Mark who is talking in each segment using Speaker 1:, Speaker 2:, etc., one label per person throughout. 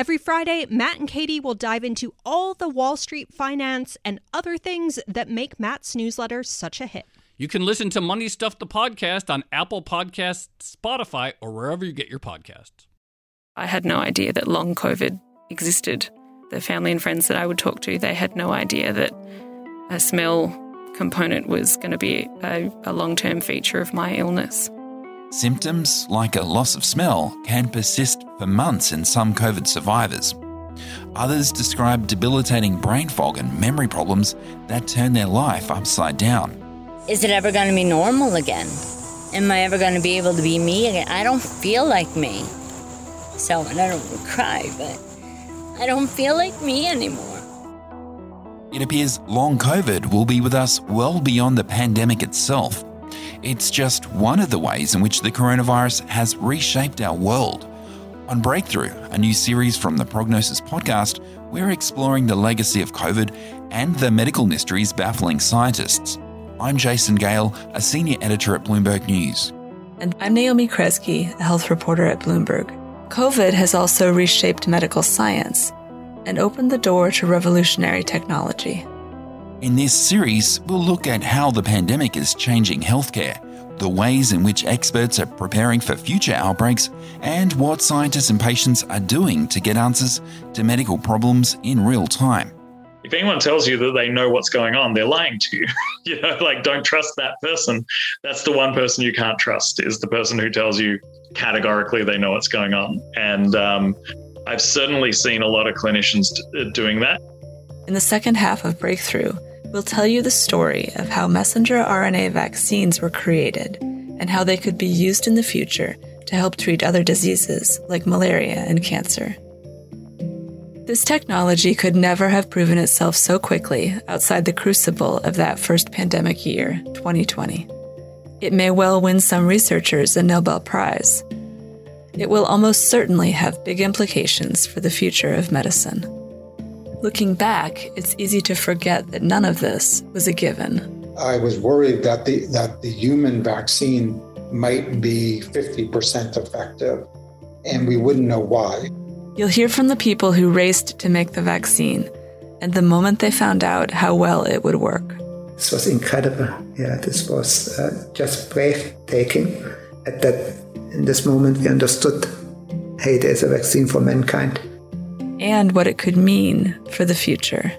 Speaker 1: Every Friday, Matt and Katie will dive into all the Wall Street finance and other things that make Matt's newsletter such a hit.
Speaker 2: You can listen to Money Stuff the podcast on Apple Podcasts, Spotify, or wherever you get your podcasts.
Speaker 3: I had no idea that long COVID existed. The family and friends that I would talk to, they had no idea that a smell component was going to be a, a long term feature of my illness.
Speaker 4: Symptoms like a loss of smell can persist for months in some COVID survivors. Others describe debilitating brain fog and memory problems that turn their life upside down.
Speaker 5: Is it ever going to be normal again? Am I ever going to be able to be me again? I don't feel like me. So, and I don't cry, but I don't feel like me anymore.
Speaker 4: It appears long COVID will be with us well beyond the pandemic itself. It's just one of the ways in which the coronavirus has reshaped our world. On Breakthrough, a new series from the Prognosis podcast, we're exploring the legacy of COVID and the medical mysteries baffling scientists. I'm Jason Gale, a senior editor at Bloomberg News.
Speaker 3: And I'm Naomi Kresge, a health reporter at Bloomberg. COVID has also reshaped medical science and opened the door to revolutionary technology.
Speaker 4: In this series, we'll look at how the pandemic is changing healthcare, the ways in which experts are preparing for future outbreaks, and what scientists and patients are doing to get answers to medical problems in real time.
Speaker 6: If anyone tells you that they know what's going on, they're lying to you. you know, like don't trust that person. That's the one person you can't trust is the person who tells you categorically they know what's going on. And um, I've certainly seen a lot of clinicians doing that.
Speaker 3: In the second half of Breakthrough, we'll tell you the story of how messenger RNA vaccines were created and how they could be used in the future to help treat other diseases like malaria and cancer. This technology could never have proven itself so quickly outside the crucible of that first pandemic year, 2020. It may well win some researchers a Nobel Prize. It will almost certainly have big implications for the future of medicine. Looking back, it's easy to forget that none of this was a given.
Speaker 7: I was worried that the that the human vaccine might be 50% effective and we wouldn't know why.
Speaker 3: You'll hear from the people who raced to make the vaccine and the moment they found out how well it would work.
Speaker 8: This was incredible. Yeah, this was uh, just breathtaking. At that in this moment we understood hey, there's a vaccine for mankind
Speaker 3: and what it could mean for the future.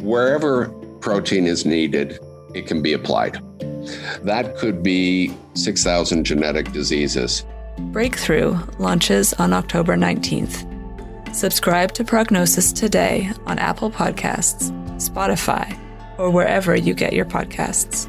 Speaker 9: Wherever protein is needed, it can be applied. That could be 6,000 genetic diseases.
Speaker 3: Breakthrough launches on October 19th. Subscribe to Prognosis today on Apple Podcasts, Spotify, or wherever you get your podcasts.